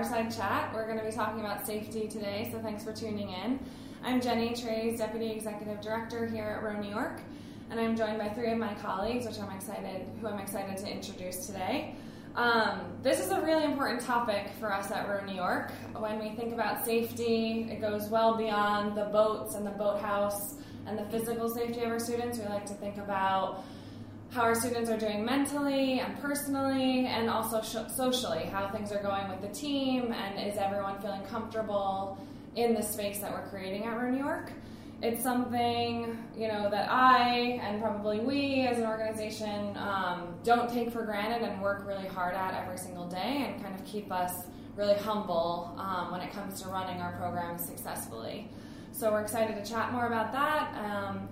Waterside Chat. We're going to be talking about safety today, so thanks for tuning in. I'm Jenny Trey's Deputy Executive Director here at Row New York, and I'm joined by three of my colleagues, which I'm excited, who I'm excited to introduce today. Um, this is a really important topic for us at Row New York. When we think about safety, it goes well beyond the boats and the boathouse and the physical safety of our students. We like to think about how our students are doing mentally and personally, and also sh- socially, how things are going with the team, and is everyone feeling comfortable in the space that we're creating at Row New York. It's something you know that I and probably we as an organization um, don't take for granted and work really hard at every single day, and kind of keep us really humble um, when it comes to running our programs successfully. So we're excited to chat more about that. Um,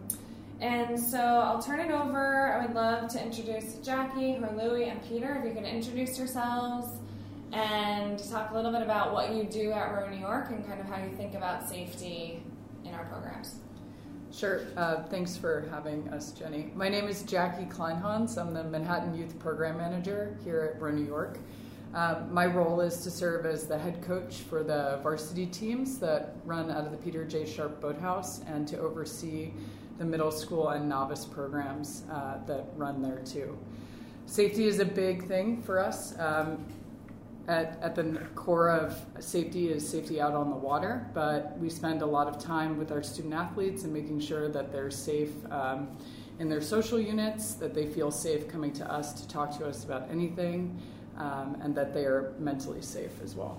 and so I'll turn it over. I would love to introduce Jackie, Louie, and Peter. If you could introduce yourselves and talk a little bit about what you do at Row New York and kind of how you think about safety in our programs. Sure. Uh, thanks for having us, Jenny. My name is Jackie Kleinhans. I'm the Manhattan Youth Program Manager here at Row New York. Um, my role is to serve as the head coach for the varsity teams that run out of the Peter J. Sharp Boathouse and to oversee the middle school and novice programs uh, that run there too. Safety is a big thing for us. Um, at, at, the core of safety is safety out on the water, but we spend a lot of time with our student athletes and making sure that they're safe um, in their social units, that they feel safe coming to us to talk to us about anything, um, and that they are mentally safe as well.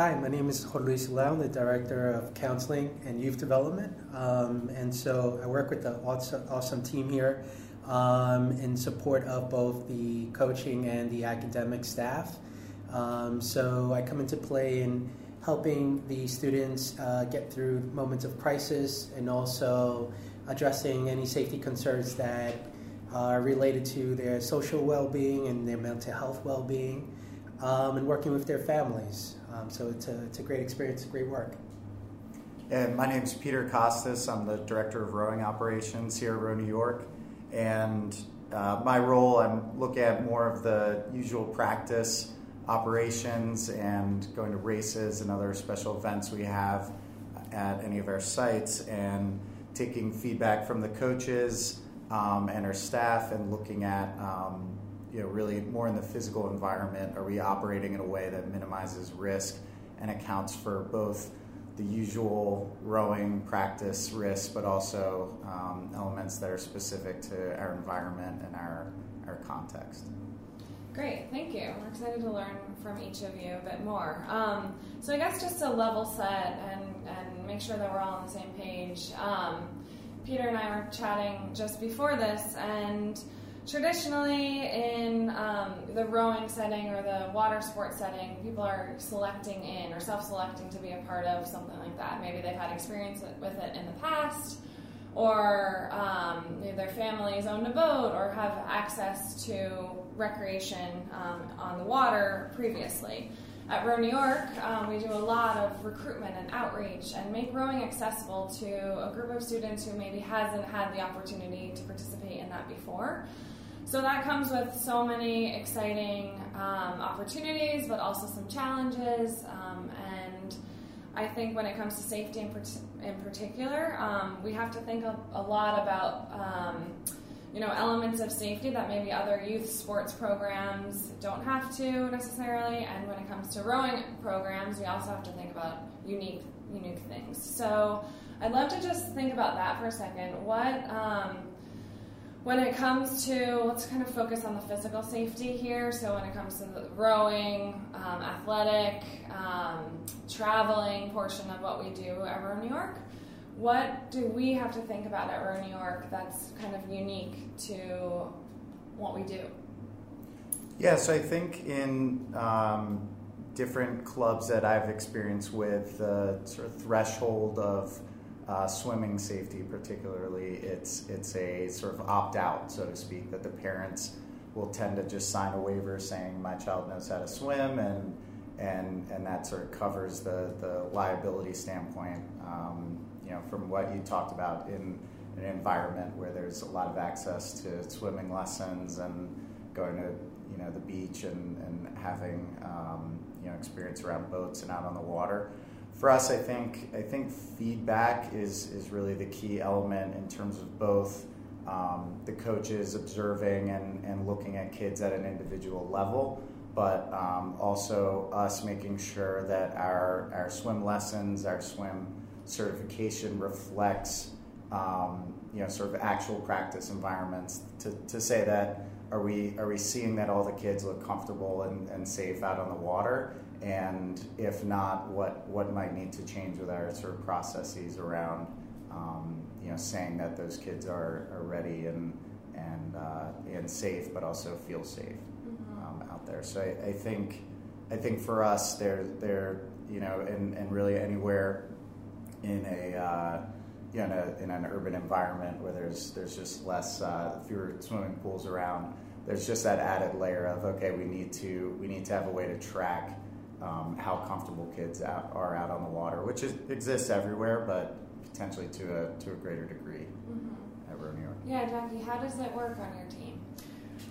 Hi, my name is Jorge Luis Lau, the Director of Counseling and Youth Development. Um, and so I work with the awesome, awesome team here um, in support of both the coaching and the academic staff. Um, so I come into play in helping the students uh, get through moments of crisis and also addressing any safety concerns that are related to their social well being and their mental health well being, um, and working with their families. Um, so it's a, it's a great experience, great work. And my name is Peter Costas. I'm the Director of Rowing Operations here at Row New York. And uh, my role, I'm at more of the usual practice operations and going to races and other special events we have at any of our sites and taking feedback from the coaches um, and our staff and looking at um, you know, really more in the physical environment? Are we operating in a way that minimizes risk and accounts for both the usual rowing practice risks, but also um, elements that are specific to our environment and our, our context? Great, thank you. We're excited to learn from each of you a bit more. Um, so I guess just to level set and, and make sure that we're all on the same page. Um, Peter and I were chatting just before this, and traditionally in um, the rowing setting or the water sport setting, people are selecting in or self-selecting to be a part of something like that. Maybe they've had experience with it in the past, or um, their families owned a boat or have access to recreation um, on the water previously. At Row New York, um, we do a lot of recruitment and outreach and make rowing accessible to a group of students who maybe hasn't had the opportunity to participate in that before. So that comes with so many exciting um, opportunities, but also some challenges. Um, and I think when it comes to safety in, in particular, um, we have to think a, a lot about um, you know elements of safety that maybe other youth sports programs don't have to necessarily. And when it comes to rowing programs, we also have to think about unique unique things. So I'd love to just think about that for a second. What um, when it comes to, let's kind of focus on the physical safety here. So, when it comes to the rowing, um, athletic, um, traveling portion of what we do at Row New York, what do we have to think about at Row New York that's kind of unique to what we do? Yes, I think in um, different clubs that I've experienced with the sort of threshold of uh, swimming safety, particularly, it's it's a sort of opt out, so to speak, that the parents will tend to just sign a waiver saying my child knows how to swim, and and and that sort of covers the the liability standpoint. Um, you know, from what you talked about in an environment where there's a lot of access to swimming lessons and going to you know the beach and, and having um, you know experience around boats and out on the water. For us, I think I think feedback is is really the key element in terms of both um, the coaches observing and, and looking at kids at an individual level, but um, also us making sure that our our swim lessons, our swim certification reflects um, you know sort of actual practice environments to, to say that are we are we seeing that all the kids look comfortable and, and safe out on the water and if not what what might need to change with our sort of processes around um, you know saying that those kids are, are ready and and uh, and safe but also feel safe mm-hmm. um, out there so I, I, think I think for us they're they're you know and, and really anywhere in a uh, you know, in, a, in, an urban environment where there's there's just less uh, fewer swimming pools around. There's just that added layer of okay, we need to we need to have a way to track um, how comfortable kids out, are out on the water, which is, exists everywhere, but potentially to a to a greater degree mm-hmm. at New York. Yeah, Jackie, how does it work on your team?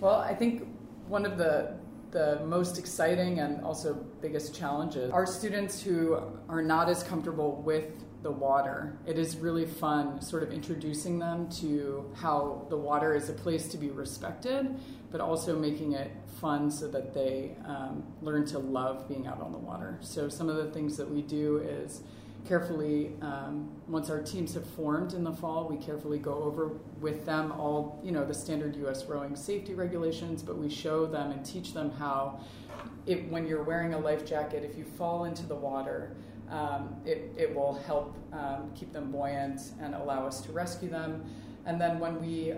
Well, I think one of the the most exciting and also biggest challenges are students who are not as comfortable with the water. It is really fun sort of introducing them to how the water is a place to be respected, but also making it fun so that they um, learn to love being out on the water. So, some of the things that we do is carefully, um, once our teams have formed in the fall, we carefully go over with them all, you know, the standard U.S. rowing safety regulations, but we show them and teach them how, it, when you're wearing a life jacket, if you fall into the water, um, it, it will help um, keep them buoyant and allow us to rescue them. And then when we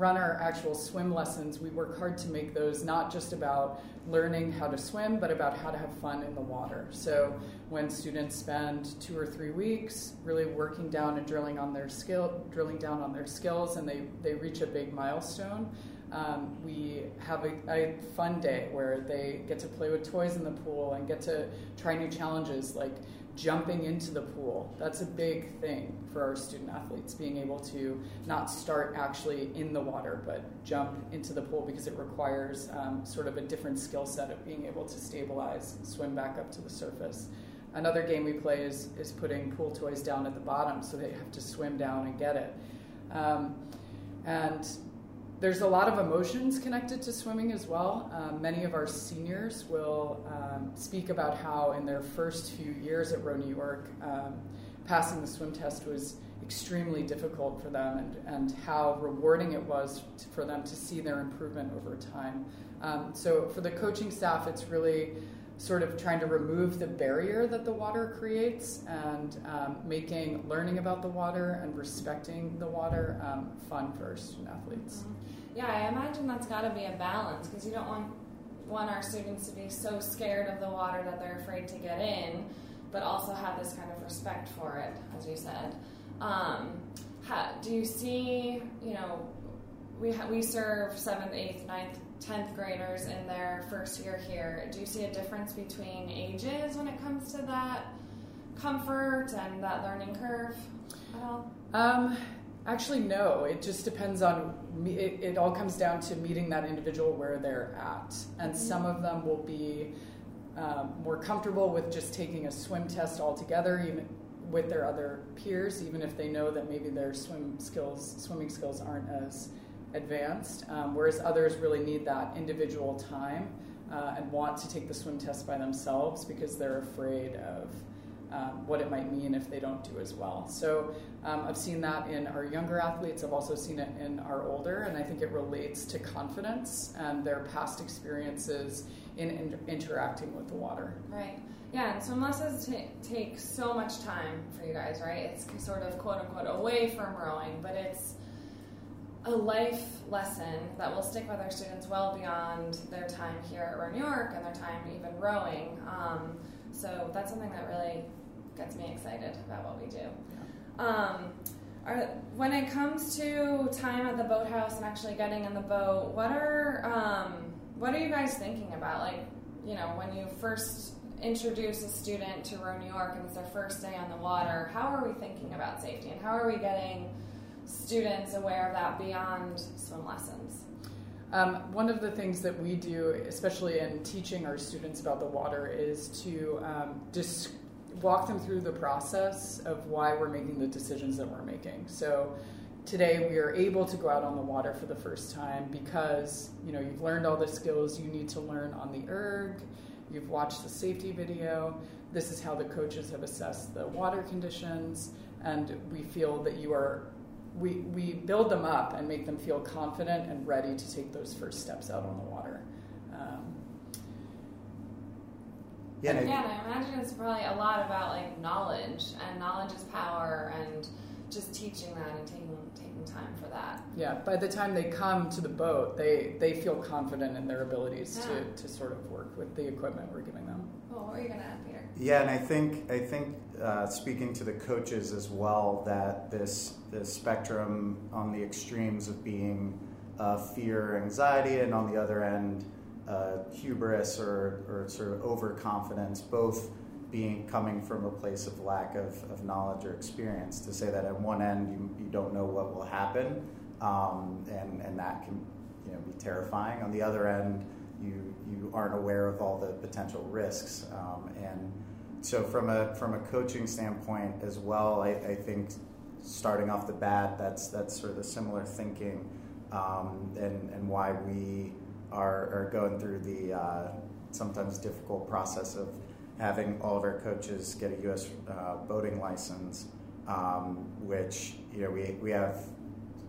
run our actual swim lessons, we work hard to make those not just about learning how to swim, but about how to have fun in the water. So when students spend two or three weeks really working down and drilling on their skill, drilling down on their skills, and they, they reach a big milestone, um, we have a, a, fun day where they get to play with toys in the pool and get to try new challenges like jumping into the pool. That's a big thing for our student athletes, being able to not start actually in the water, but jump into the pool because it requires um, sort of a different skill set of being able to stabilize, swim back up to the surface. Another game we play is, is putting pool toys down at the bottom so they have to swim down and get it. Um, and there's a lot of emotions connected to swimming as well. Um, many of our seniors will um, speak about how, in their first few years at Row New York, um, passing the swim test was extremely difficult for them and, and how rewarding it was to, for them to see their improvement over time. Um, so, for the coaching staff, it's really sort of trying to remove the barrier that the water creates and um, making learning about the water and respecting the water um, fun for student athletes. Mm-hmm. Yeah, I imagine that's got to be a balance because you don't want want our students to be so scared of the water that they're afraid to get in, but also have this kind of respect for it, as you said. Um, how, do you see, you know, we ha- we serve seventh, eighth, ninth 10th graders in their first year here, do you see a difference between ages when it comes to that comfort and that learning curve at all? Um, actually, no. It just depends on, it, it all comes down to meeting that individual where they're at. And mm-hmm. some of them will be um, more comfortable with just taking a swim test altogether, even with their other peers, even if they know that maybe their swim skills, swimming skills aren't as advanced, um, whereas others really need that individual time uh, and want to take the swim test by themselves because they're afraid of um, what it might mean if they don't do as well. So um, I've seen that in our younger athletes. I've also seen it in our older, and I think it relates to confidence and their past experiences in, in interacting with the water. Right. Yeah, and swim lessons t- take so much time for you guys, right? It's sort of quote unquote away from rowing, but it's a life lesson that will stick with our students well beyond their time here at Row New York and their time even rowing. Um, so that's something that really gets me excited about what we do. Um, are, when it comes to time at the boathouse and actually getting in the boat, what are um, what are you guys thinking about? Like, you know, when you first introduce a student to Row New York and it's their first day on the water, how are we thinking about safety and how are we getting students aware of that beyond swim lessons? Um, one of the things that we do, especially in teaching our students about the water, is to um, just walk them through the process of why we're making the decisions that we're making. So today we are able to go out on the water for the first time because you know you've learned all the skills you need to learn on the erg you've watched the safety video this is how the coaches have assessed the water conditions and we feel that you are we, we build them up and make them feel confident and ready to take those first steps out on the water um, yeah, and, yeah, I imagine it's probably a lot about like knowledge and knowledge is power and just teaching that and taking taking time for that. Yeah, by the time they come to the boat, they they feel confident in their abilities yeah. to, to sort of work with the equipment we're giving them. Well, what are you going to add, Peter? Yeah, and I think I think uh, speaking to the coaches as well that this this spectrum on the extremes of being uh, fear, anxiety, and on the other end, uh, hubris or, or sort of overconfidence, both being coming from a place of lack of, of knowledge or experience. To say that at one end you, you don't know what will happen um, and, and that can you know, be terrifying. On the other end you, you aren't aware of all the potential risks um, and so from a from a coaching standpoint as well I, I, think starting off the bat that's that's sort of the similar thinking um, and, and why we are, are going through the uh, sometimes difficult process of having all of our coaches get a U.S. Uh, boating license, um, which you know we we have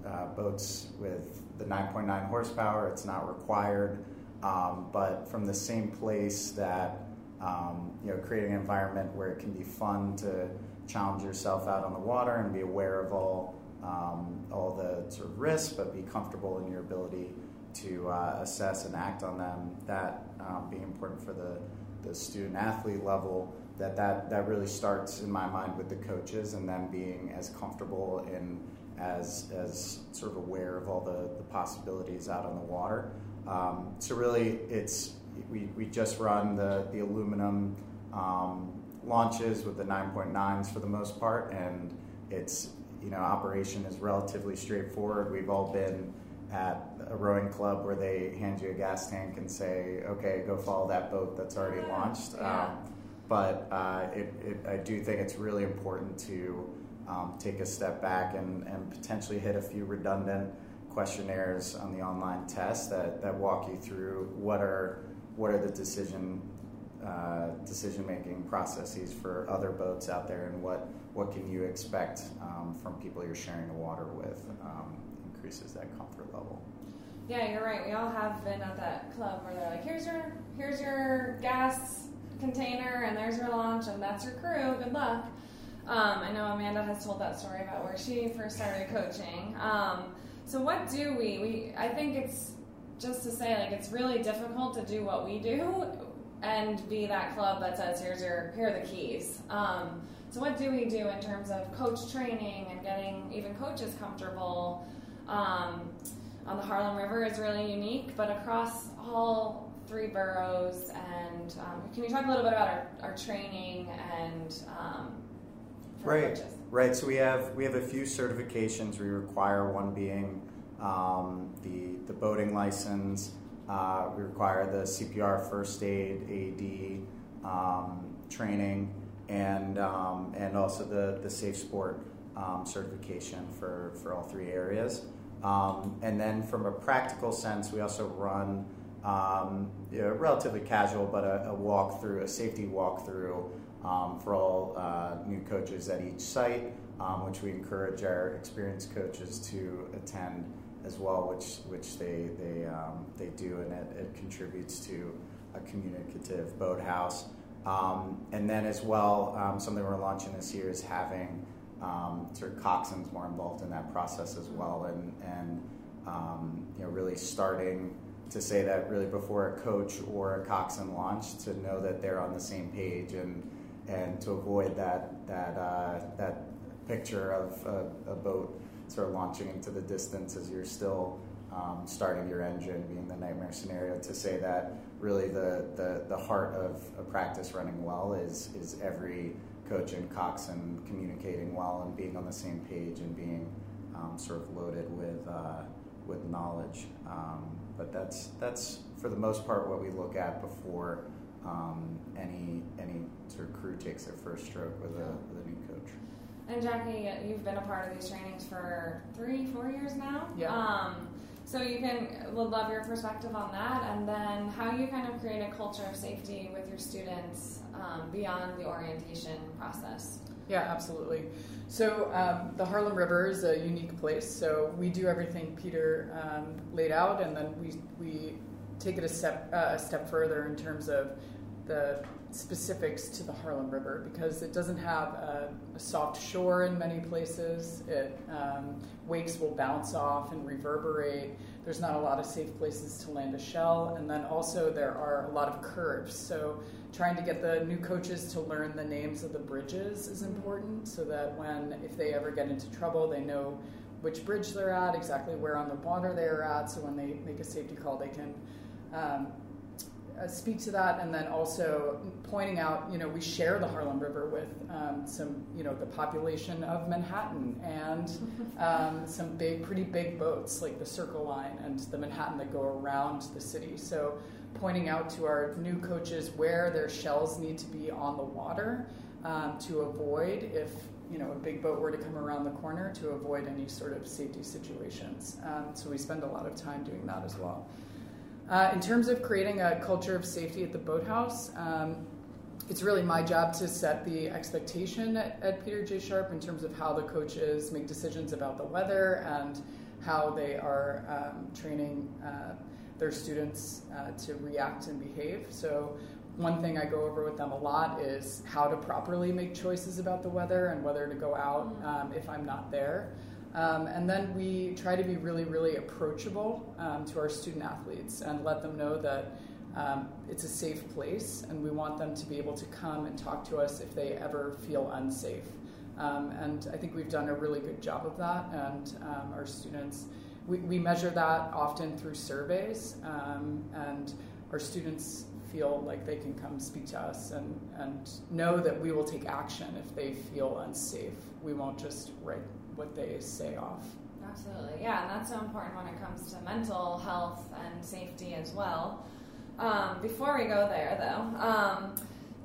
uh, boats with the 9.9 horsepower. It's not required, um, but from the same place that um, you know creating an environment where it can be fun to challenge yourself out on the water and be aware of all um, all the sort of risks, but be comfortable in your ability to uh, assess and act on them. That um, being important for the the student athlete level that, that that really starts in my mind with the coaches and them being as comfortable and as as sort of aware of all the, the possibilities out on the water. Um, so really, it's we, we just run the the aluminum um, launches with the 9.9s for the most part, and it's you know operation is relatively straightforward. We've all been at a rowing club where they hand you a gas tank and say, okay, go follow that boat that's already launched. Yeah. Um, but uh, it, it, I do think it's really important to um, take a step back and, and potentially hit a few redundant questionnaires on the online test that, that walk you through what are what are the decision uh, decision making processes for other boats out there and what what can you expect um, from people you're sharing the water with. Um, increases that comfort level. Yeah, you're right. We all have been at that club where they're like, "Here's your here's your gas container, and there's your launch, and that's your crew. Good luck." Um, I know Amanda has told that story about where she first started coaching. Um, so what do we? We I think it's just to say like it's really difficult to do what we do and be that club that says here's your here are the keys. Um, so what do we do in terms of coach training and getting even coaches comfortable? um, on the Harlem River is really unique, but across all three boroughs. And um, can you talk a little bit about our, our training and um, right, coaches? right. So we have we have a few certifications we require. One being um, the the boating license. Uh, we require the CPR, first aid, AD um, training, and um, and also the the safe sport um, certification for, for all three areas. Um, and then from a practical sense, we also run you relatively casual, but a, a walkthrough, a safety walkthrough um, for all uh, new coaches at each site, um, which we encourage our experienced coaches to attend as well, which which they they um, they do, and it, it contributes to a communicative boathouse. Um, and then as well, um, something we're launching this year is having um, sort of coxswains more involved in that process as well, and and um, you know really starting to say that really before a coach or a coxswain launch to know that they're on the same page and and to avoid that that uh, that picture of a, a, boat sort of launching into the distance as you're still um, starting your engine, being the nightmare scenario. To say that really the the, the heart of a practice running well is is every coach and coxswain communicating well and being on the same page and being um, sort of loaded with uh, with knowledge. Um, but that's that's for the most part what we look at before um, any any sort of crew takes their first stroke with a with a. And Jackie, you've been a part of these trainings for three, four years now. Yeah. Um, so you can would love your perspective on that, and then how you kind of create a culture of safety with your students um, beyond the orientation process. Yeah, absolutely. So um, the Harlem River is a unique place. So we do everything Peter um, laid out, and then we we take it a step uh, a step further in terms of the specifics to the Harlem River because it doesn't have a, a soft shore in many places. It um, wakes will bounce off and reverberate. There's not a lot of safe places to land a shell, and then also there are a lot of curves. So trying to get the new coaches to learn the names of the bridges is important, so that when if they ever get into trouble, they know which bridge they're at, exactly where on the water they're at. So when they make a safety call, they can um, uh, speak to that, and then also pointing out, you know, we share the Harlem River with um, some, you know, the population of Manhattan and um, some big, pretty big boats like the Circle Line and the Manhattan that go around the city. So pointing out to our new coaches where their shells need to be on the water um, to avoid if you know a big boat were to come around the corner to avoid any sort of safety situations. Um, so we spend a lot of time doing that as well. Uh, in terms of creating a culture of safety at the boathouse, um, it's really my job to set the expectation at, at, Peter J. Sharp in terms of how the coaches make decisions about the weather and how they are um, training uh, their students uh, to react and behave. So, one thing I go over with them a lot is how to properly make choices about the weather and whether to go out um, if I'm not there. Um, and then we try to be really, really approachable um, to our student athletes and let them know that um, it's a safe place and we want them to be able to come and talk to us if they ever feel unsafe. Um, and I think we've done a really good job of that, and um, our students, we, we, measure that often through surveys, um, and our students feel like they can come speak to us and, and know that we will take action if they feel unsafe. We won't just write what they say off. Absolutely, yeah, and that's so important when it comes to mental health and safety as well. Um, before we go there, though, um,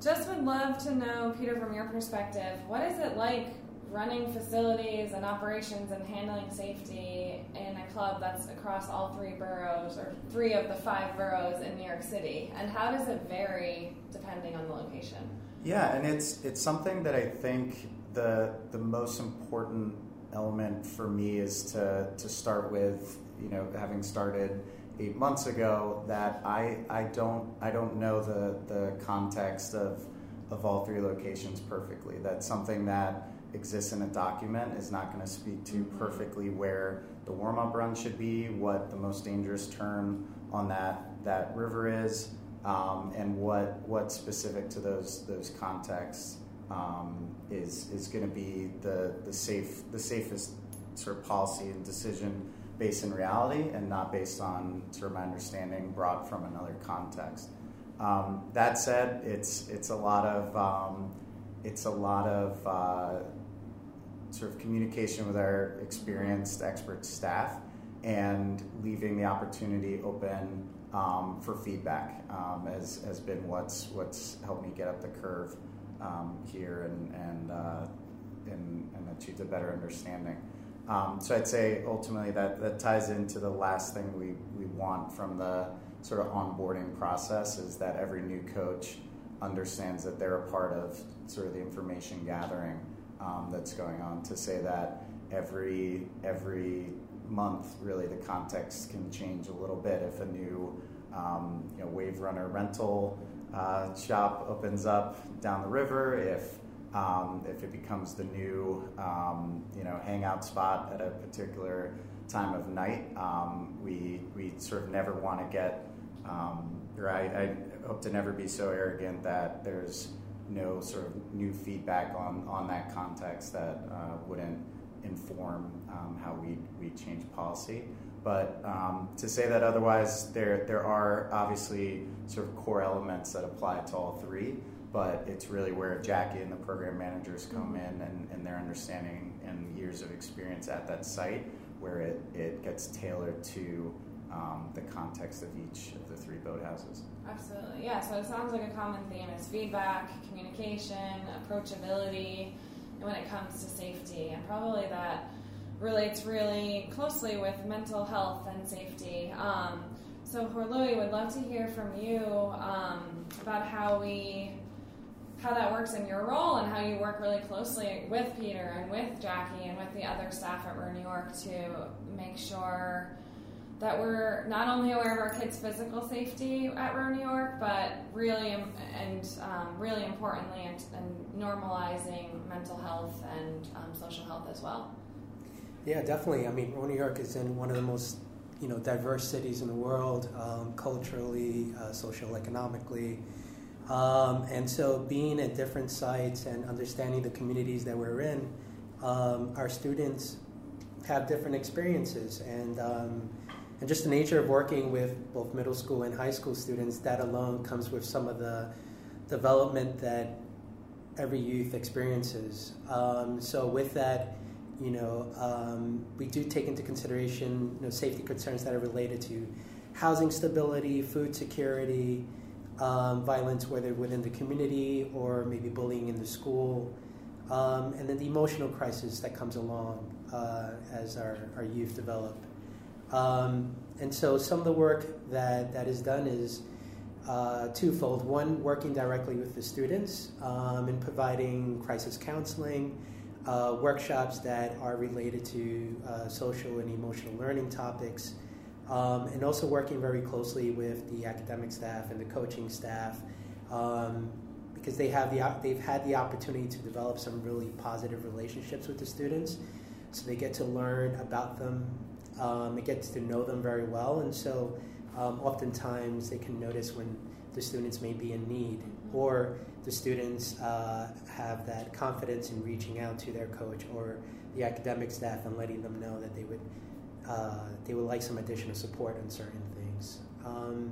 just would love to know, Peter, from your perspective, what is it like running facilities and operations and handling safety in a club that's across all three boroughs or three of the five boroughs in New York City? And how does it vary depending on the location? Yeah, and it's it's something that I think the the most important element for me is to to start with you know having started eight months ago that I, I don't I don't know the the context of of all three locations perfectly. That's something that exists in a document is not going to speak to mm-hmm. perfectly where the warm up run should be, what the most dangerous turn on that that river is, um, and what what specific to those those contexts um, is is going to be the the safe the safest sort of policy and decision based in reality and not based on sort of my understanding brought from another context. Um, that said, it's it's a lot of um, it's a lot of uh, sort of communication with our experienced expert staff and leaving the opportunity open um, for feedback um, has, has been what's what's helped me get up the curve um, here and and, uh, and and achieved a better understanding. Um, so I'd say ultimately that, that ties into the last thing we, we want from the sort of onboarding process is that every new coach understands that they're a part of sort of the information gathering um, that's going on. To say that every every month, really, the context can change a little bit if a new um, you know, wave runner rental uh, shop opens up down the river, if um, if it becomes the new um, you know hangout spot at a particular time of night. Um, we we sort of never want to get um, I, I, hope to never be so arrogant that there's no sort of new feedback on on that context that uh, wouldn't inform um, how we we change policy. But um, to say that otherwise, there there are obviously sort of core elements that apply to all three but it's really where Jackie and the program managers come in and, and their understanding and years of experience at that site where it, it gets tailored to um, the context of each of the three boathouses. Absolutely, yeah. So it sounds like a common theme is feedback, communication, approachability, and when it comes to safety, and probably that relates really closely with mental health and safety. Um, so, Horlui, would love to hear from you um, about how we, how that works in your role, and how you work really closely with Peter and with Jackie and with the other staff at Row New York to make sure that we're not only aware of our kids' physical safety at Row New York, but really and um, really importantly, and, and, normalizing mental health and um, social health as well. Yeah, definitely. I mean, New York is in one of the most you know diverse cities in the world, um, culturally, uh, social, economically. Um, and so, being at different sites and understanding the communities that we're in, um, our students have different experiences, and um, and just the nature of working with both middle school and high school students, that alone comes with some of the development that every youth experiences. Um, so, with that you know, um, we do take into consideration you know, safety concerns that are related to housing stability, food security, um, violence, whether within the community or maybe bullying in the school, um, and then the emotional crisis that comes along uh, as our, our youth develop. Um, and so some of the work that, that is done is uh, twofold. One, working directly with the students um, and providing crisis counseling uh, workshops that are related to uh, social and emotional learning topics, um, and also working very closely with the academic staff and the coaching staff um, because they have the they've had the opportunity to develop some really positive relationships with the students, so they get to learn about them, um, they get to know them very well, and so um, oftentimes they can notice when the students may be in need or the students uh, have that confidence in reaching out to their coach or the academic staff and letting them know that they would uh, they would like some additional support on certain things. Um,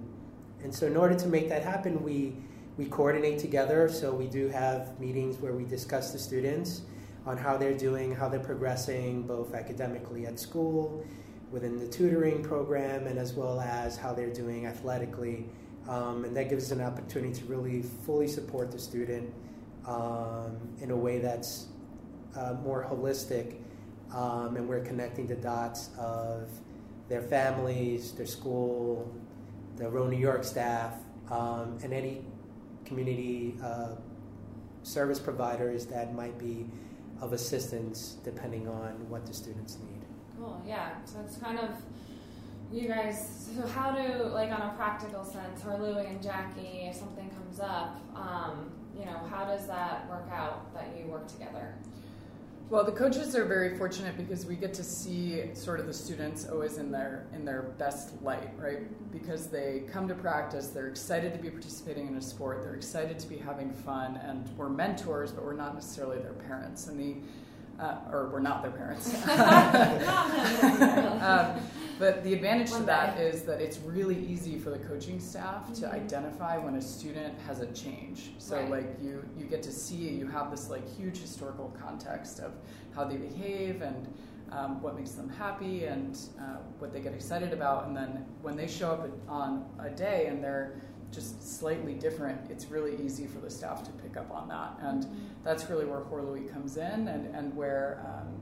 and so, in order to make that happen, we we coordinate together. So we do have meetings where we discuss the students on how they're doing, how they're progressing, both academically at school, within the tutoring program, and as well as how they're doing athletically um, and that gives us an opportunity to really fully support the student um, in a way that's uh, more holistic, um, and we're connecting the dots of their families, their school, the Row New York staff, um, and any community uh, service providers that might be of assistance depending on what the students need. Cool, yeah. So it's kind of you guys, so how do, like on a practical sense, or Louie and Jackie, if something comes up, um, you know, how does that work out that you work together? Well, the coaches are very fortunate because we get to see sort of the students always in their in their best light, right? Because they come to practice, they're excited to be participating in a sport, they're excited to be having fun, and we're mentors, but we're not necessarily their parents. And the uh, or we're not their parents. um, but the advantage to that is that it's really easy for the coaching staff to mm-hmm. identify when a student has a change. So right. like you you get to see you have this like huge historical context of how they behave and um, what makes them happy and uh, what they get excited about, and then when they show up on a day and they're just slightly different, it's really easy for the staff to pick up on that. And that's really where Horlui comes in and, and where um,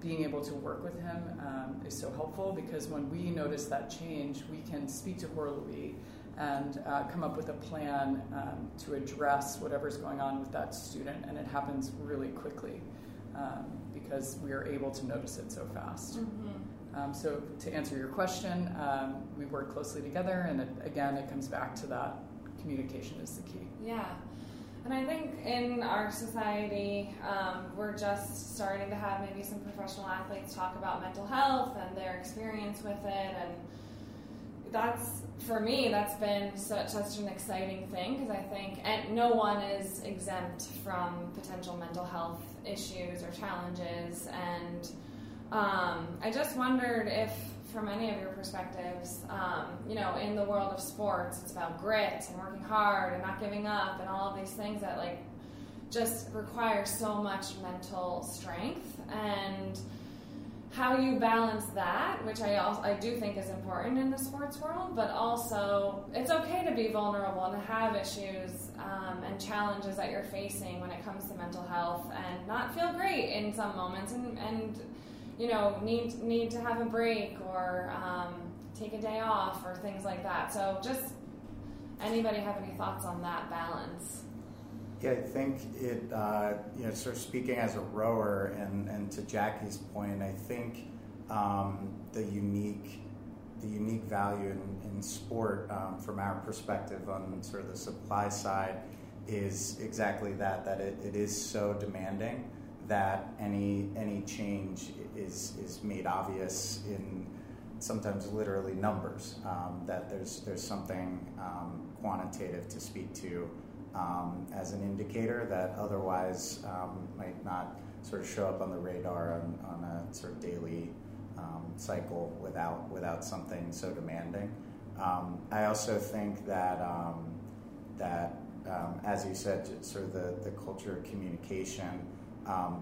being able to work with him um, is so helpful because when we notice that change, we can speak to Horlui and uh, come up with a plan um, to address whatever's going on with that student. And it happens really quickly um, because we are able to notice it so fast. Mm-hmm. Um, so to answer your question, um, we work closely together, and it, again, it comes back to that communication is the key. Yeah. And I think in our society, um, we're just starting to have maybe some professional athletes talk about mental health and their experience with it. And that's, for me, that's been such, such an exciting thing because I think and no one is exempt from potential mental health issues or challenges. And um, I just wondered if, from any of your perspectives, um, you know, in the world of sports, it's about grit and working hard and not giving up and all of these things that like just require so much mental strength. And how you balance that, which I also I do think is important in the sports world, but also it's okay to be vulnerable and to have issues um, and challenges that you're facing when it comes to mental health, and not feel great in some moments, and, and you know need need to have a break or um, take a day off or things like that. So just anybody have any thoughts on that balance? Yeah, I think it, uh, you know, sort of speaking as a rower and, and to Jackie's point, I think um, the unique the unique value in, in sport um, from our perspective on sort of the supply side is exactly that, that it, it is so demanding that any any change is is made obvious in sometimes literally numbers. Um, that there's there's something um, quantitative to speak to um, as an indicator that otherwise um, might not sort of show up on the radar on, on a sort of daily um, cycle without without something so demanding. Um, I also think that that as you said, sort of the, the culture of communication.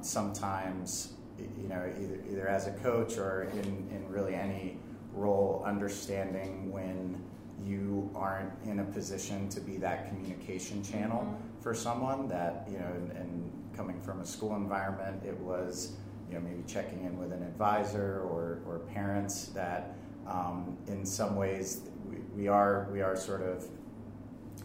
Sometimes you know either, either as a coach or in, in really any role, understanding when you aren't in a position to be that communication channel mm-hmm. for someone that you know and, and, coming from a school environment it was you know maybe checking in with an advisor or, or parents that um, in some ways we, we are we are sort of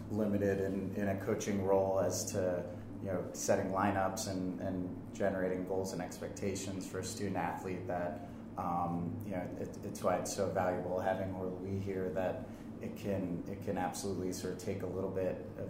limited in, in a coaching role as to you know setting lineups and, and generating goals and expectations for a student athlete that um, you know it, it's why it's so valuable having we here that it can it can absolutely sort of take a little bit of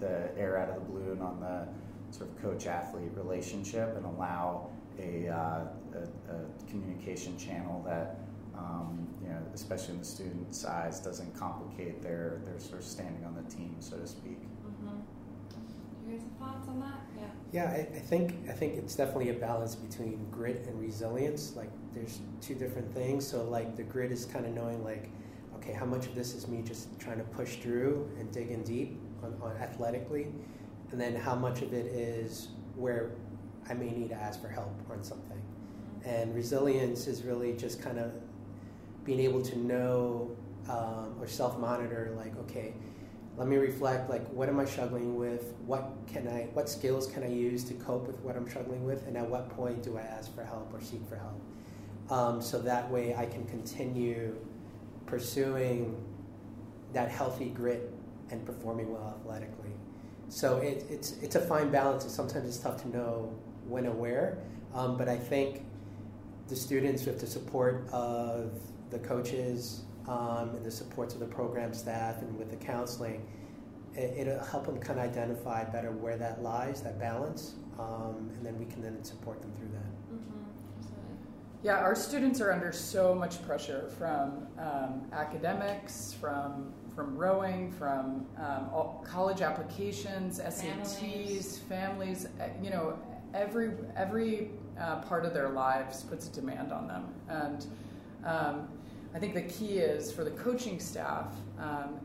the air out of the balloon on the sort of coach athlete relationship and allow a, uh, a, a, communication channel that um, you know especially in the student size doesn't complicate their their sort of standing on the team so to speak. Mm-hmm. You have thoughts on that? Yeah. Yeah, I, I think I think it's definitely a balance between grit and resilience. Like there's two different things. So like the grit is kind of knowing like okay, how much of this is me just trying to push through and dig in deep on, on athletically, and then how much of it is where I may need to ask for help on something. And resilience is really just kind of being able to know um, or self monitor, like, okay, let me reflect, like, what am I struggling with? What can I, what skills can I use to cope with what I'm struggling with? And at what point do I ask for help or seek for help? Um, so that way I can continue pursuing that healthy grit and performing well athletically. So it, it's it's a fine balance, and sometimes it's tough to know when and where. Um, but I think the students, with the support of the coaches um, and the supports of the program staff, and with the counseling, it, will help them kind of identify better where that lies, that balance, um, and then we can then support them through that. Yeah, our students are under so much pressure from um, academics, from from rowing, from um, college applications, SATs, families. families. Eh, you know, every every uh, part of their lives puts a demand on them, and um, I think the key is for the coaching staff um,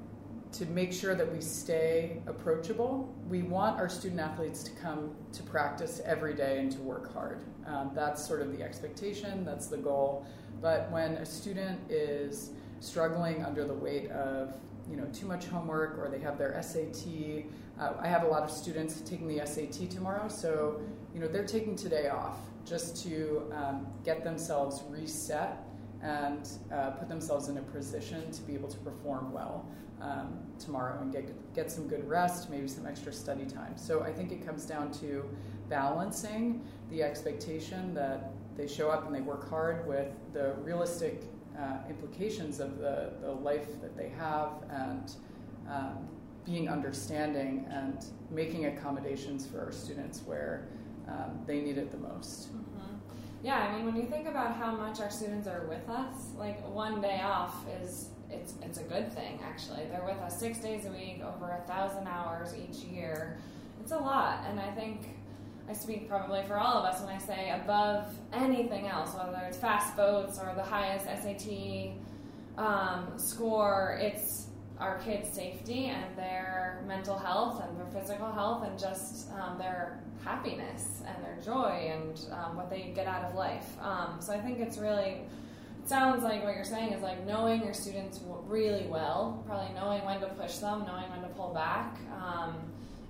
to make sure that we stay approachable. We want our student athletes to come to practice every day and to work hard. Um, that's sort of the expectation, that's the goal. But when a student is struggling under the weight of you know too much homework or they have their SAT, uh, I have a lot of students taking the SAT tomorrow, so you know they're taking today off just to um, get themselves reset and uh, put themselves in a position to be able to perform well um, tomorrow and get, get some good rest, maybe some extra study time. So I think it comes down to balancing the expectation that they show up and they work hard with the realistic uh, implications of the, the life that they have and um, being understanding and making accommodations for our students where um, they need it the most. Yeah, I mean, when you think about how much our students are with us, like one day off is it's it's a good thing actually. They're with us six days a week, over a thousand hours each year. It's a lot, and I think I speak probably for all of us when I say above anything else, whether it's fast boats or the highest SAT um, score. It's our kids' safety and their mental health and their physical health and just um, their happiness and their joy and um, what they get out of life. Um, so I think it's really sounds like what you're saying is like knowing your students really well, probably knowing when to push them, knowing when to pull back, um,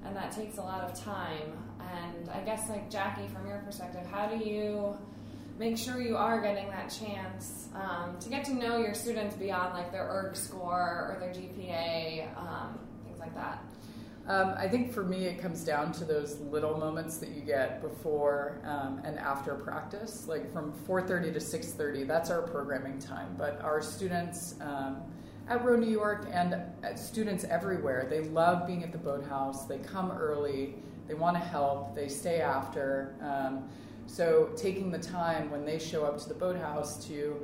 and that takes a lot of time. And I guess like Jackie, from your perspective, how do you make sure you are getting that chance um, to get to know your students beyond like their ERG score or their GPA, um, things like that. Um, I think for me, it comes down to those little moments that you get before um, and after practice, like from 4:30 to 6:30. That's our programming time. But our students um, at Row New York and students everywhere, they love being at the boathouse. They come early. They want to help. They stay after. So taking the time when they show up to the boathouse to,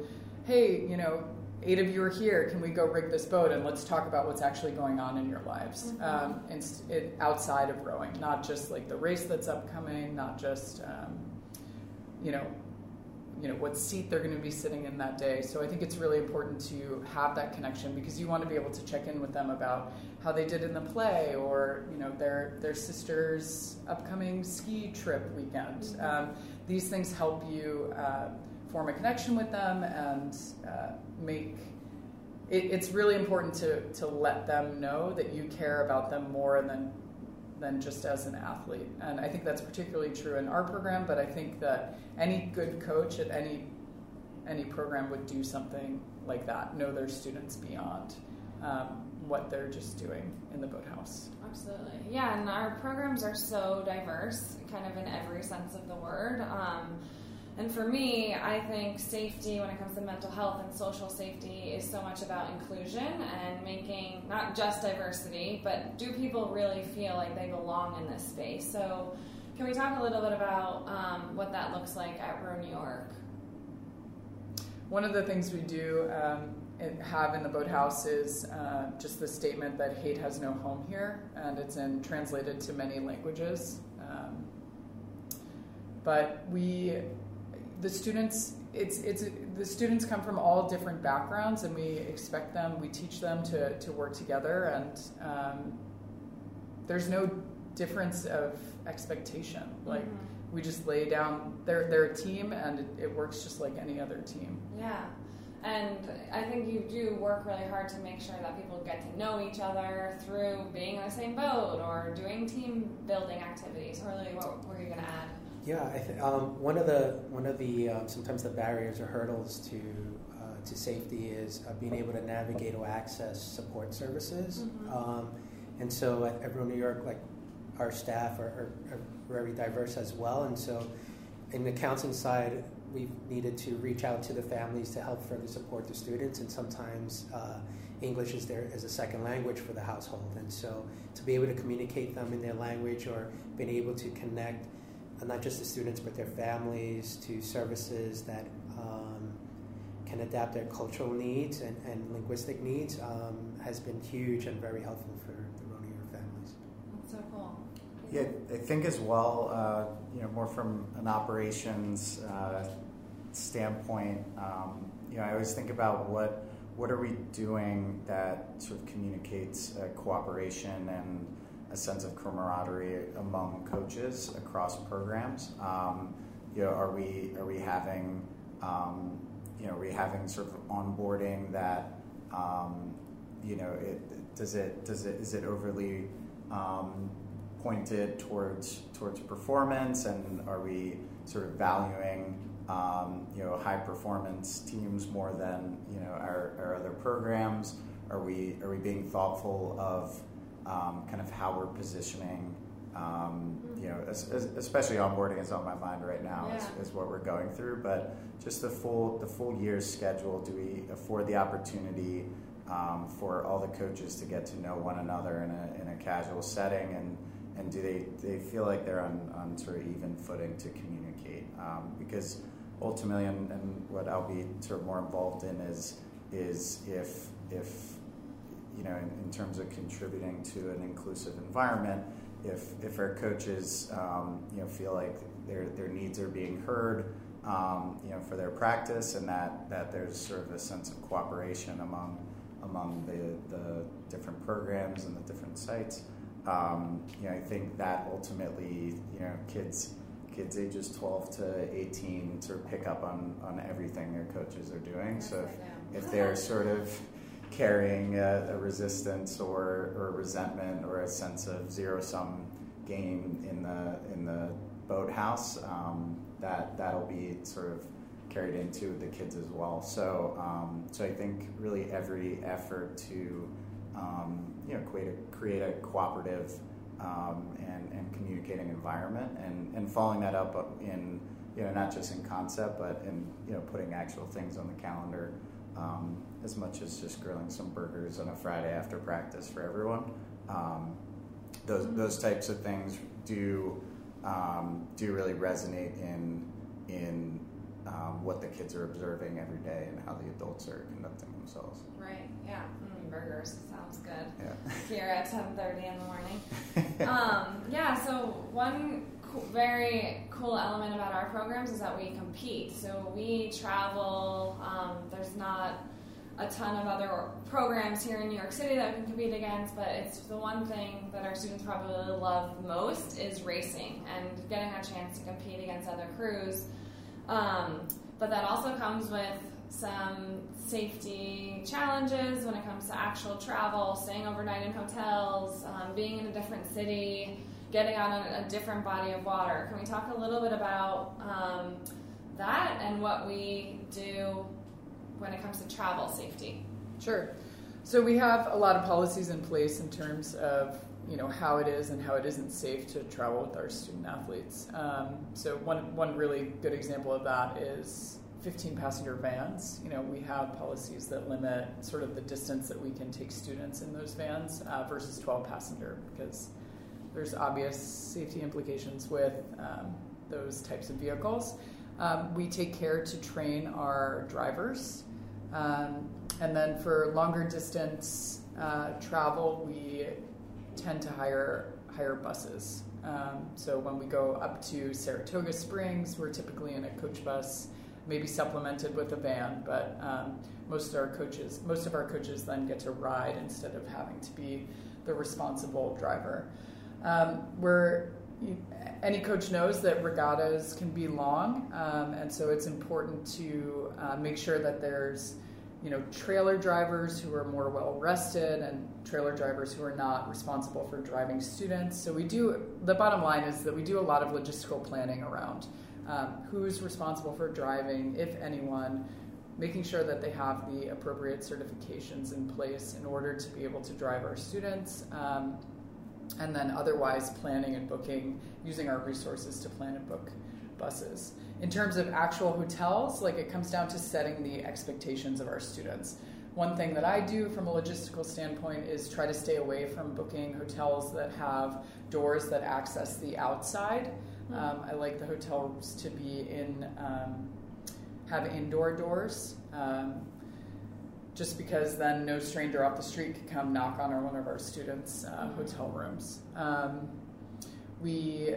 hey, you know, eight of you are here. Can we go rig this boat and let's talk about what's actually going on in your lives mm-hmm. um, and it, outside of rowing, not just like the race that's upcoming, not just um, you know you know what seat they're going to be sitting in that day. So I think it's really important to have that connection because you want to be able to check in with them about how they did in the play or you know their their sister's upcoming ski trip weekend. Mm-hmm. Um, these things help you uh, form a connection with them and uh, make. It, it's really important to to let them know that you care about them more than than just as an athlete. And I think that's particularly true in our program, but I think that any good coach at any any program would do something like that, know their students beyond um, what they're just doing in the boathouse. Absolutely. Yeah, and our programs are so diverse, kind of in every sense of the word. Um, and for me, I think safety when it comes to mental health and social safety is so much about inclusion and making not just diversity, but do people really feel like they belong in this space? So, can we talk a little bit about um, what that looks like at Row New York? One of the things we do um, have in the boathouse is uh, just the statement that hate has no home here, and it's in translated to many languages. Um, but we the students it's it's the students come from all different backgrounds and we expect them we teach them to, to work together and um, there's no difference of expectation. Like mm-hmm. we just lay down they're, they're a team and it, it, works just like any other team. Yeah. And i think you do work really hard to make sure that people get to know each other through being on the same boat or doing team building activities. Or really what were you going to add yeah, I th- um, one of the one of the um, sometimes the barriers or hurdles to uh, to safety is uh, being able to navigate or access support services. Mm-hmm. Um, and so at, at New York, like our staff are, are, are, very diverse as well. And so in the counseling side, we've needed to reach out to the families to help further support the students. And sometimes uh, English is there as a second language for the household. And so to be able to communicate them in their language or being able to connect not just the students but their families to services that um, can adapt their cultural needs and, and linguistic needs um, has been huge and very helpful for the Row New York families. That's so cool. Yeah, I think as well, uh, you know, more from an operations uh, standpoint, um, you know, I always think about what what are we doing that sort of communicates uh, cooperation and a sense of camaraderie among coaches across programs. Um, you know, are we are we having um, you know, are we having sort of onboarding that um, you know, it, does it does it is it overly um, pointed towards towards performance, and are we sort of valuing um, you know high performance teams more than you know our, our other programs? Are we are we being thoughtful of um, kind of how we're positioning. Um, you know, as, as, especially onboarding is on my mind right now yeah. is, is, what we're going through. But just the full the full year's schedule. Do we afford the opportunity um, for all the coaches to get to know one another in a, in a casual setting, and and do they they feel like they're on, on sort of even footing to communicate? Um, because ultimately, and, and what I'll be sort of more involved in is is if if you know, in, in, terms of contributing to an inclusive environment, if if our coaches, um, you know, feel like their their needs are being heard, um, you know, for their practice, and that that there's sort of a sense of cooperation among among the, the different programs and the different sites. Um, you know, I think that ultimately, you know, kids kids ages 12 to 18 sort of pick up on, on everything their coaches are doing. Yes, so if, if they're sort of carrying a, a resistance or, or resentment or a sense of zero sum game in the in the boathouse, um, that that'll be sort of carried into the kids as well. So um, so I think really every effort to um, you know create a, create a cooperative um, and, and communicating environment and, and following that up in you know not just in concept but in you know putting actual things on the calendar um, as much as just grilling some burgers on a Friday after practice for everyone. Um, those those types of things do um, do really resonate in in um, what the kids are observing every day and how the adults are conducting themselves. Right. Yeah. Mm, burgers sounds good. Yeah. Here at ten thirty in the morning. um, yeah. So one very cool element about our programs is that we compete. So we travel. Um, there's not a ton of other programs here in New York City that we can compete against, but it's the one thing that our students probably love most is racing and getting a chance to compete against other crews. Um, but that also comes with some safety challenges when it comes to actual travel, staying overnight in hotels, um, being in a different city, getting on a, a different body of water. Can we talk a little bit about um, that and what we do when it comes to travel safety? Sure. So we have a lot of policies in place in terms of you know how it is and how it isn't safe to travel with our student athletes. Um, so one one really good example of that is 15 passenger vans. You know we have policies that limit sort of the distance that we can take students in those vans uh, versus 12 passenger because there's obvious safety implications with um, those types of vehicles. Um, we take care to train our drivers. Um, and then for longer distance uh, travel, we tend to hire hire buses. Um, so when we go up to Saratoga Springs, we're typically in a coach bus, maybe supplemented with a van. But um, most of our coaches, most of our coaches, then get to ride instead of having to be the responsible driver. Um, we're any coach knows that regattas can be long, um, and so it's important to uh, make sure that there's you know trailer drivers who are more well rested and trailer drivers who are not responsible for driving students. So we do the bottom line is that we do a lot of logistical planning around um, who's responsible for driving, if anyone. Making sure that they have the appropriate certifications in place in order to be able to drive our students, um, and then otherwise planning and booking using our resources to plan and book buses. In terms of actual hotels, like it comes down to setting the expectations of our students. One thing that I do from a logistical standpoint is try to stay away from booking hotels that have doors that access the outside. Um, I like the hotels to be in um, have indoor doors. Um, just because then no stranger off the street could come knock on our, one of our students' uh, hotel rooms. Um, we,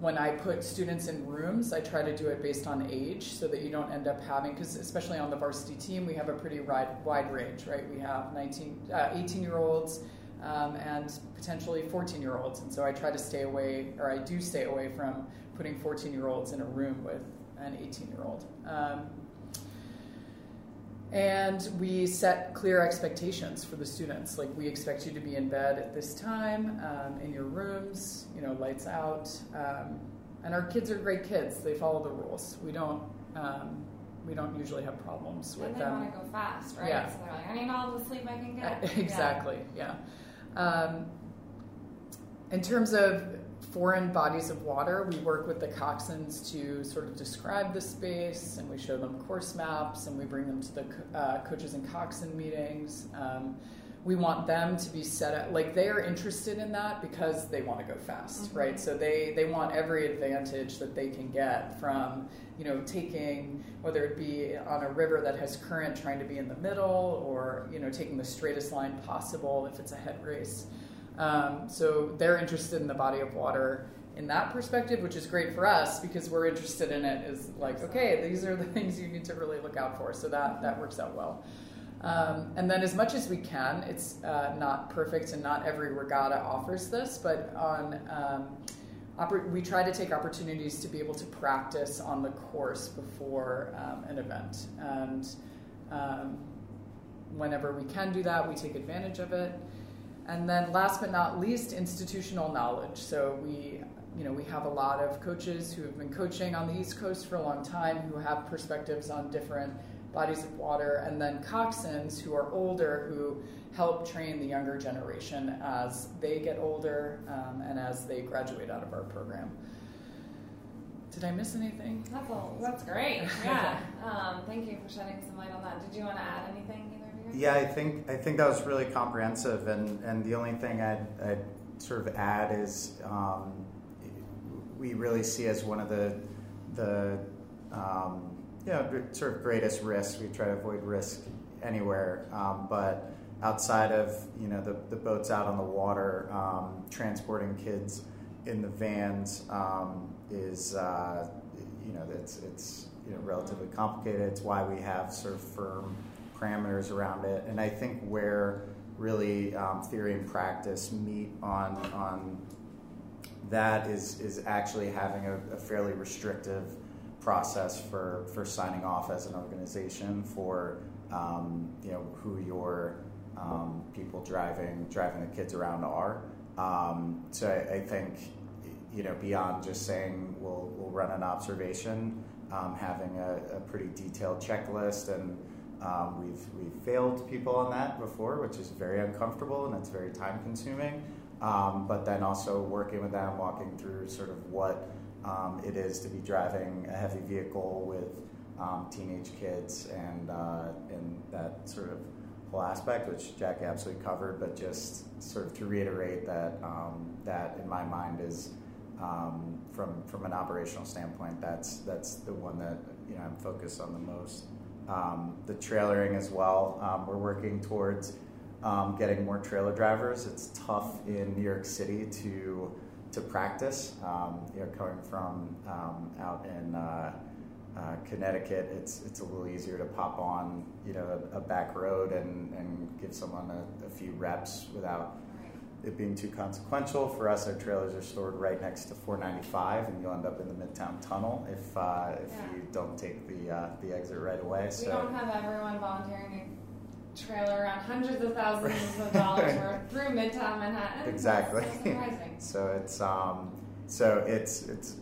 when I put students in rooms, I try to do it based on age so that you don't end up having, because especially on the varsity team, we have a pretty wide, wide range, right? We have 19, uh, 18 year olds um, and potentially 14 year olds. And so I try to stay away, or I do stay away from putting 14 year olds in a room with an 18 year old. Um, and we set clear expectations for the students. Like we expect you to be in bed at this time, um, in your rooms, you know, lights out. Um, and our kids are great kids; they follow the rules. We don't, um, we don't usually have problems with them. and they them. want to go fast, right? Yeah. So they're like, I need all the sleep I can get. exactly. Yeah. Um, in terms of foreign bodies of water, we work with the coxswains to sort of describe the space, and we show them course maps, and we bring them to the uh, coaches and coxswain meetings. Um, we want them to be set up like they are interested in that because they want to go fast, Mhm. right? So they they want every advantage that they can get from you know taking whether it be on a river that has current trying to be in the middle or you know taking the straightest line possible if it's a head race. Um, so they're interested in the body of water in that perspective, which is great for us because we're interested in it. Is like, okay, these are the things you need to really look out for. So that that works out well. Um, and then, as much as we can, it's uh, not perfect, and not every regatta offers this, but on um, we try to take opportunities to be able to practice on the course before um, an event. And um, whenever we can do that, we take advantage of it. And then, last but not least, institutional knowledge. So we you know, we have a lot of coaches who have been coaching on the East Coast for a long time who have perspectives on different bodies of water, and then coxswains who are older who help train the younger generation as they get older um, and as they graduate out of our program. Did I miss anything? That's all. That's great. Yeah. um, thank you for shedding some light on that. Did you want to add anything, either of you? Yeah, I think I think that was really comprehensive, and, and the only thing I'd, I'd sort of add is um, we really see as one of the the um, you know sort of greatest risks. We try to avoid risk anywhere, um, but outside of you know the, the boats out on the water, um, transporting kids in the vans um, is uh, you know it's it's you know relatively complicated. It's why we have sort of firm parameters around it, and I think where really um, theory and practice meet on on that is is actually having a, a, fairly restrictive process for for signing off as an organization for um, you know who your um, people driving driving the kids around are. Um, so I, I, think you know beyond just saying we'll we'll run an observation, um, having a, a, pretty detailed checklist and um, we've we've failed people on that before, which is very uncomfortable and it's very time consuming. Um, but then also working with them, walking through sort of what um, it is to be driving a heavy vehicle with um, teenage kids and uh, and that sort of whole aspect, which Jack absolutely covered. But just sort of to reiterate that um, that in my mind is um, from from an operational standpoint, that's that's the one that you know I'm focused on the most. Um, the trailering as well. we're working towards um, getting more trailer drivers. It's tough in New York City to to practice. Um, you know, coming from um, out in uh, uh, Connecticut, it's it's a little easier to pop on you know a, a back road and, and give someone a, a, few reps without it being too consequential. For us, our trailers are stored right next to 495, and you'll end up in the Midtown Tunnel if uh, if yeah. you don't take the uh, the exit right away. So we so. don't have everyone volunteering a trailer around hundreds of thousands of dollars worth through Midtown Manhattan. Exactly. so it's um, so it's it's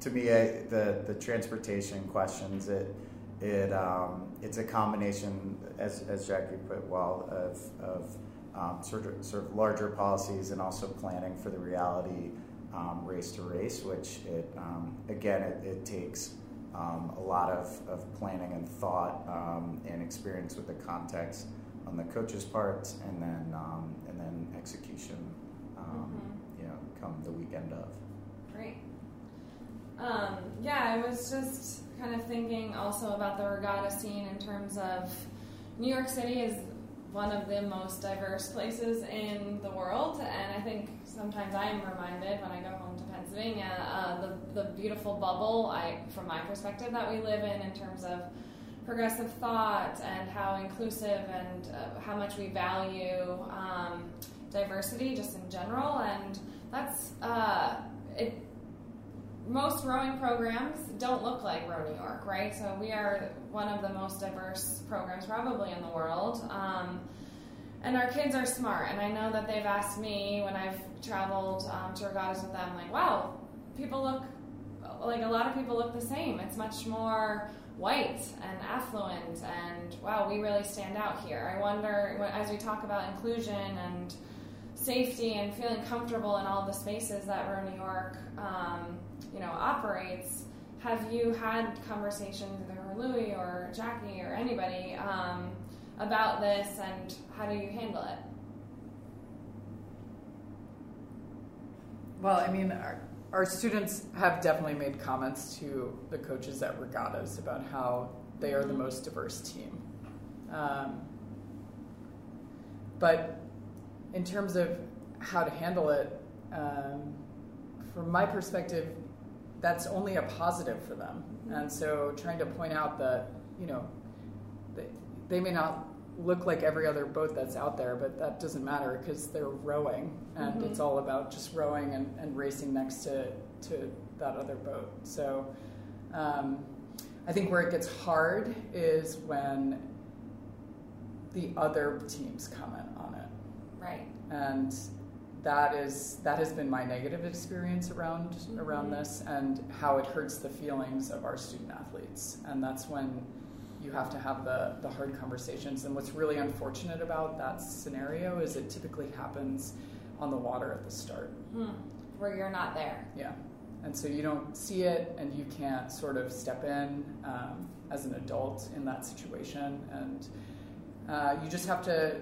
to me I, the the transportation questions it it um, it's a combination as as Jackie put well of of um, sort of sort of larger policies and also planning for the reality um, race to race, which it um, again it, it takes um, a lot of, of planning and thought um, and experience with the context on the coach's part, and then um, and then execution. Um, mm-hmm. You know, come the weekend of. Great. Um, yeah, I was just kind of thinking also about the regatta scene in terms of New York City is one of the most diverse places in the world, and I think sometimes I am reminded when I go home to Pennsylvania uh, the the beautiful bubble I, from my perspective, that we live in in terms of progressive thought and how inclusive and uh, how much we value um, diversity just in general, and that's uh, it most rowing programs don't look like Row New York, right? So we are one of the most diverse programs probably in the world. Um, and our kids are smart, and I know that they've asked me when I've traveled um, to regattas with them, like, wow, people look like a lot of people look the same. It's much more white and affluent, and wow, we really stand out here. I wonder, as we talk about inclusion and safety and feeling comfortable in all the spaces that Row New York um, you know operates. Have you had conversations with her, Louie or Jackie or anybody um, about this, and how do you handle it? Well, I mean, our, our students have definitely made comments to the coaches at regattas about how they are the mm-hmm. most diverse team. Um, but in terms of how to handle it, um, from my perspective, that's only a positive for them. And so trying to point out that, you know, they, they may not look like every other boat that's out there, but that doesn't matter because they're rowing, and Mhm. it's all about just rowing and, and racing next to, to that other boat. So um, I think where it gets hard is when the other teams comment on it, Right. and that is that has been my negative experience around around Mhm. this and how it hurts the feelings of our student athletes, and that's when you have to have the, the hard conversations. And what's really unfortunate about that scenario is it typically happens on the water at the start. Hmm. Where you're not there. Yeah. And so you don't see it and you can't sort of step in um, as an adult in that situation. And uh, you just have to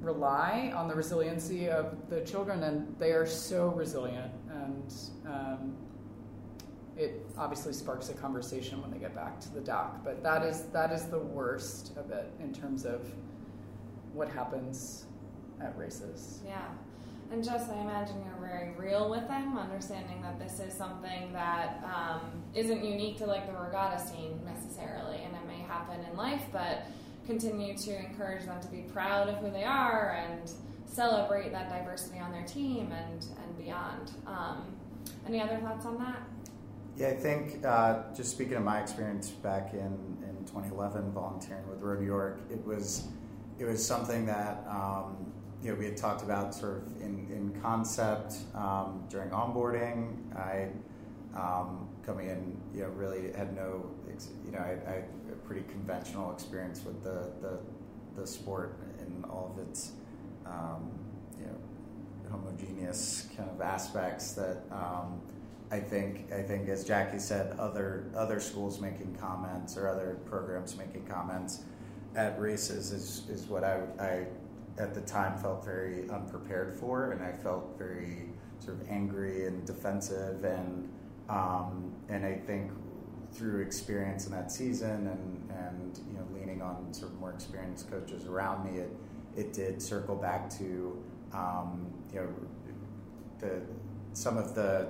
rely on the resiliency of the children, and they are so resilient. And um, it obviously sparks a conversation when they get back to the dock. But that is that is the worst of it in terms of what happens at races. Yeah. And just, I imagine you're very real with them, understanding that this is something that um, isn't unique to like the regatta scene necessarily, and it may happen in life, but continue to encourage them to be proud of who they are and celebrate that diversity on their team and, and beyond. Um, any other thoughts on that? Yeah, I think uh, just speaking of my experience back in, in 2011, volunteering with Row New York, it was it was something that um, you know we had talked about sort of in, in concept um, during onboarding. I um, coming in, you know, really had no, you know, I, I pretty conventional experience with the the, the sport in all of its um, you know homogeneous kind of aspects that. Um, I think I think as Jackie said, other other schools making comments or other programs making comments at races is, is what I, I at the time felt very unprepared for, and I felt very sort of angry and defensive, and um, and I think through experience in that season and and you know leaning on sort of more experienced coaches around me, it it did circle back to um, you know the some of the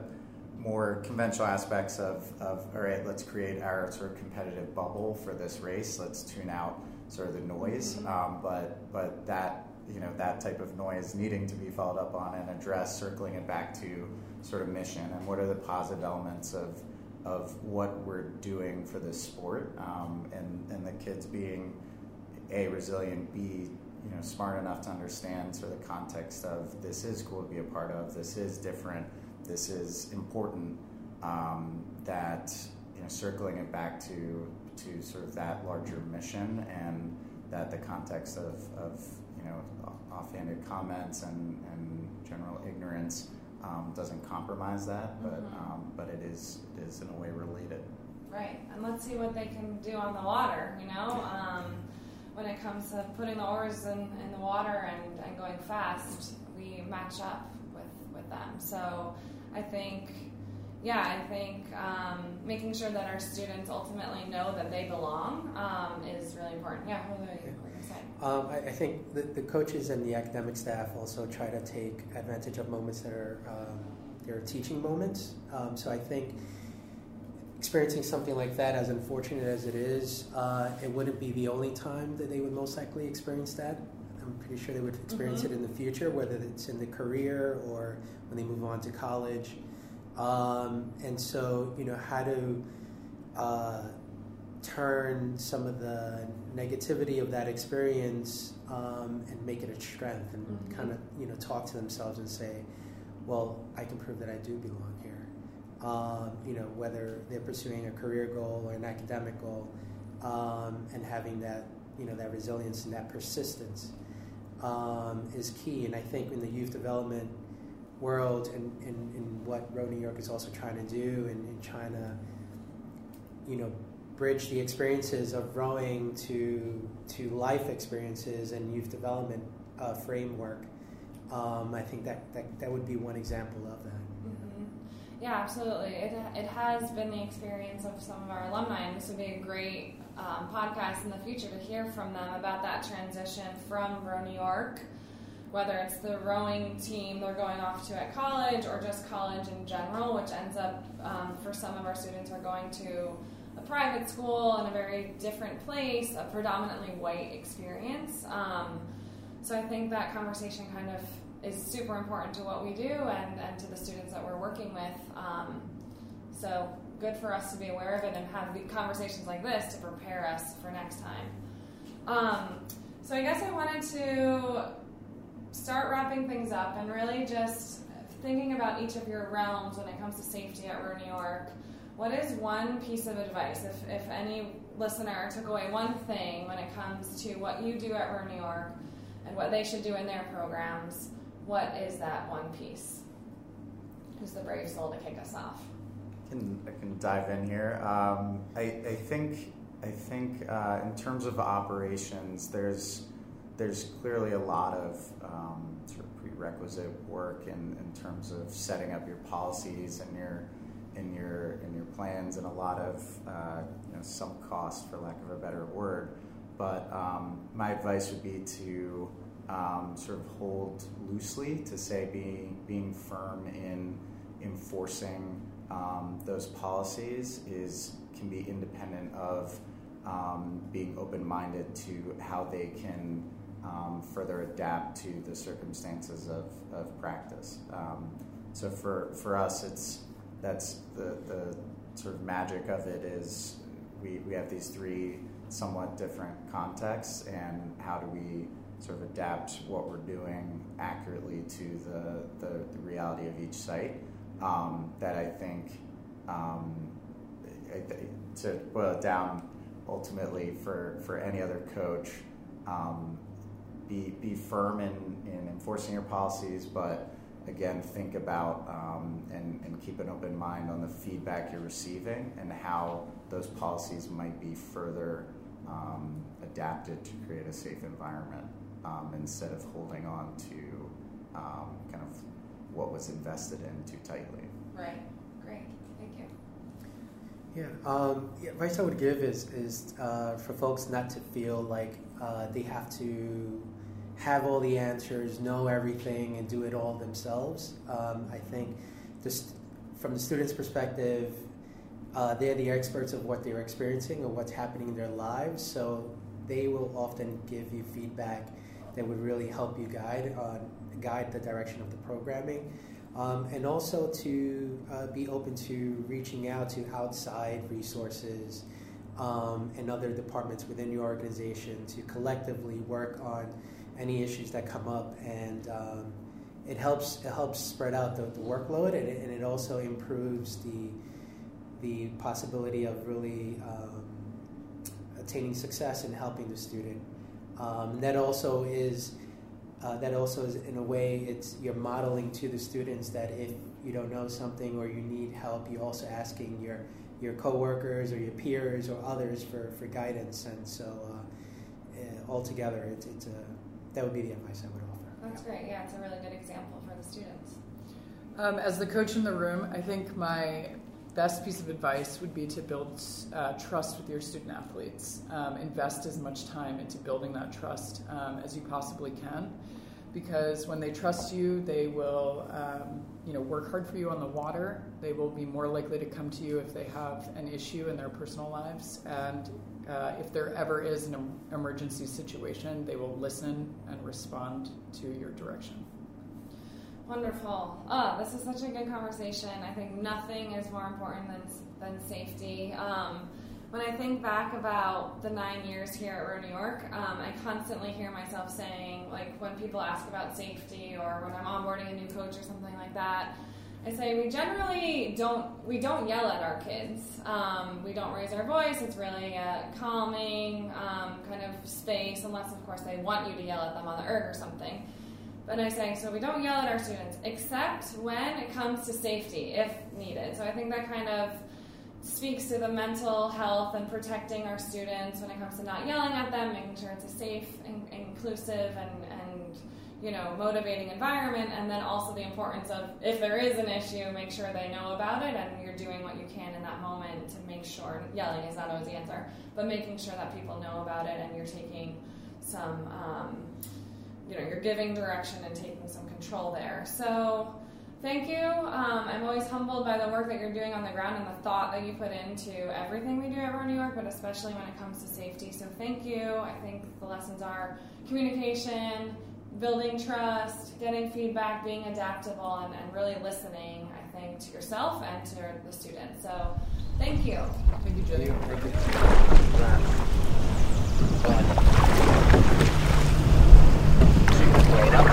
more conventional aspects of, of all right let's create our sort of competitive bubble for this race. Let's tune out sort of the noise. Um, but but that you know that type of noise needing to be followed up on and addressed circling it back to sort of mission and what are the positive elements of of what we're doing for this sport um, and and the kids being a resilient b you know smart enough to understand sort of the context of this is cool to be a part of this is different this is important um, that you know circling it back to to sort of that larger mission and that the context of, of you know offhanded comments and, and general ignorance um, doesn't compromise that but Mhm. um, but it is it is in a way related Right, and let's see what they can do on the water, you know? Um, when it comes to putting the oars in, in the water and, and going fast, we match up with, with them. So I think, yeah, I think um, making sure that our students ultimately know that they belong um, is really important. Yeah, what were you going to say? Um, I, I think the, the coaches and the academic staff also try to take advantage of moments that are um, their teaching moments. Um, so I think experiencing something like that, as unfortunate as it is, uh, it wouldn't be the only time that they would most likely experience that. I'm pretty sure they would experience Mhm. it in the future, whether it's in the career or when they move on to college. Um, and so, you know, how to uh, turn some of the negativity of that experience um, and make it a strength and Mhm. kind of, you know, talk to themselves and say, well, I can prove that I do belong here. Um, you know, whether they're pursuing a career goal or an academic goal, um, and having that, you know, that resilience and that persistence um, is key. And I think in the youth development world and in, in what Row New York is also trying to do and in trying to, you know, bridge the experiences of rowing to to life experiences and youth development uh, framework. Um, I think that, that that would be one example of that. hmm Yeah, absolutely. It, it has been the experience of some of our alumni, and this would be a great um, podcast in the future to hear from them about that transition from Row New York, whether it's the rowing team they're going off to at college or just college in general, which ends up um, for some of our students are going to a private school in a very different place, a predominantly white experience. Um, so I think that conversation kind of is super important to what we do and, and to the students that we're working with. Um, so good for us to be aware of it and have conversations like this to prepare us for next time. Um, so I guess I wanted to start wrapping things up and really just thinking about each of your realms when it comes to safety at Row New York. What is one piece of advice, if, if any listener took away one thing when it comes to what you do at Row New York and what they should do in their programs, what is that one piece? Who's the brave soul to kick us off? I can, I can dive in here. Um, I, I think I think uh, in terms of operations, there's there's clearly a lot of um, sort of prerequisite work in, in terms of setting up your policies and your in your in your plans, and a lot of uh, you know some cost, for lack of a better word. But um, my advice would be to um, sort of hold loosely to say being being firm in enforcing um, those policies is can be independent of um, being open-minded to how they can um, further adapt to the circumstances of, of practice. Um, so for, for us, it's that's the, the sort of magic of it is we, we have these three somewhat different contexts and how do we sort of adapt what we're doing accurately to the, the, the reality of each site um, that I think um, to boil it down ultimately for, for any other coach um, be, be firm in, in enforcing your policies but again think about um, and, and keep an open mind on the feedback you're receiving and how those policies might be further um, adapted to create a safe environment um, instead of holding on to um, kind of what was invested in too tightly. Right. Great. Thank you. Yeah. Um, yeah advice I would give is is uh, for folks not to feel like uh, they have to have all the answers, know everything, and do it all themselves. Um, I think just from the student's perspective, uh, they're the experts of what they're experiencing or what's happening in their lives. So they will often give you feedback that would really help you guide on guide the direction of the programming. Um, and also to uh, be open to reaching out to outside resources um, and other departments within your organization to collectively work on any issues that come up and um, it helps it helps spread out the, the workload and it, and it, also improves the the possibility of really um, attaining success and helping the student um, that also is uh, that also is in a way it's you're modeling to the students that if you don't know something or you need help, you're also asking your your coworkers or your peers or others for, for guidance. And so uh, uh, altogether, it's, it's a that would be the advice I would offer. That's great. Yeah, it's a really good example for the students. Um, as the coach in the room, I think my best piece of advice would be to build uh, trust with your student athletes. Um, invest as much time into building that trust um, as you possibly can, because when they trust you, they will, um, you know, work hard for you on the water. They will be more likely to come to you if they have an issue in their personal lives, and uh, if there ever is an emergency situation, they will listen and respond to your direction. Wonderful. Oh, this is such a good conversation. I think nothing is more important than, than safety. Um, when I think back about the nine years here at Row New York, um, I constantly hear myself saying, like when people ask about safety or when I'm onboarding a new coach or something like that, I say we generally don't we don't yell at our kids. Um, we don't raise our voice. It's really a calming um, kind of space, unless of course they want you to yell at them on the erg or something. But I say, so we don't yell at our students, except when it comes to safety, if needed. So I think that kind of speaks to the mental health and protecting our students when it comes to not yelling at them, making sure it's a safe, and inclusive, and, and you know, motivating environment, and then also the importance of if there is an issue, make sure they know about it, and you're doing what you can in that moment to make sure. Yelling is not always the answer, but making sure that people know about it, and you're taking some. Um, you know, you're giving direction and taking some control there. So Thank you. Um, I'm always humbled by the work that you're doing on the ground and the thought that you put into everything we do at Row New York, but especially when it comes to safety. So thank you. I think the lessons are communication, building trust, getting feedback, being adaptable, and, and really listening, I think, to yourself and to the students. So thank you. Thank you, Jenny. Thank you. Thank you.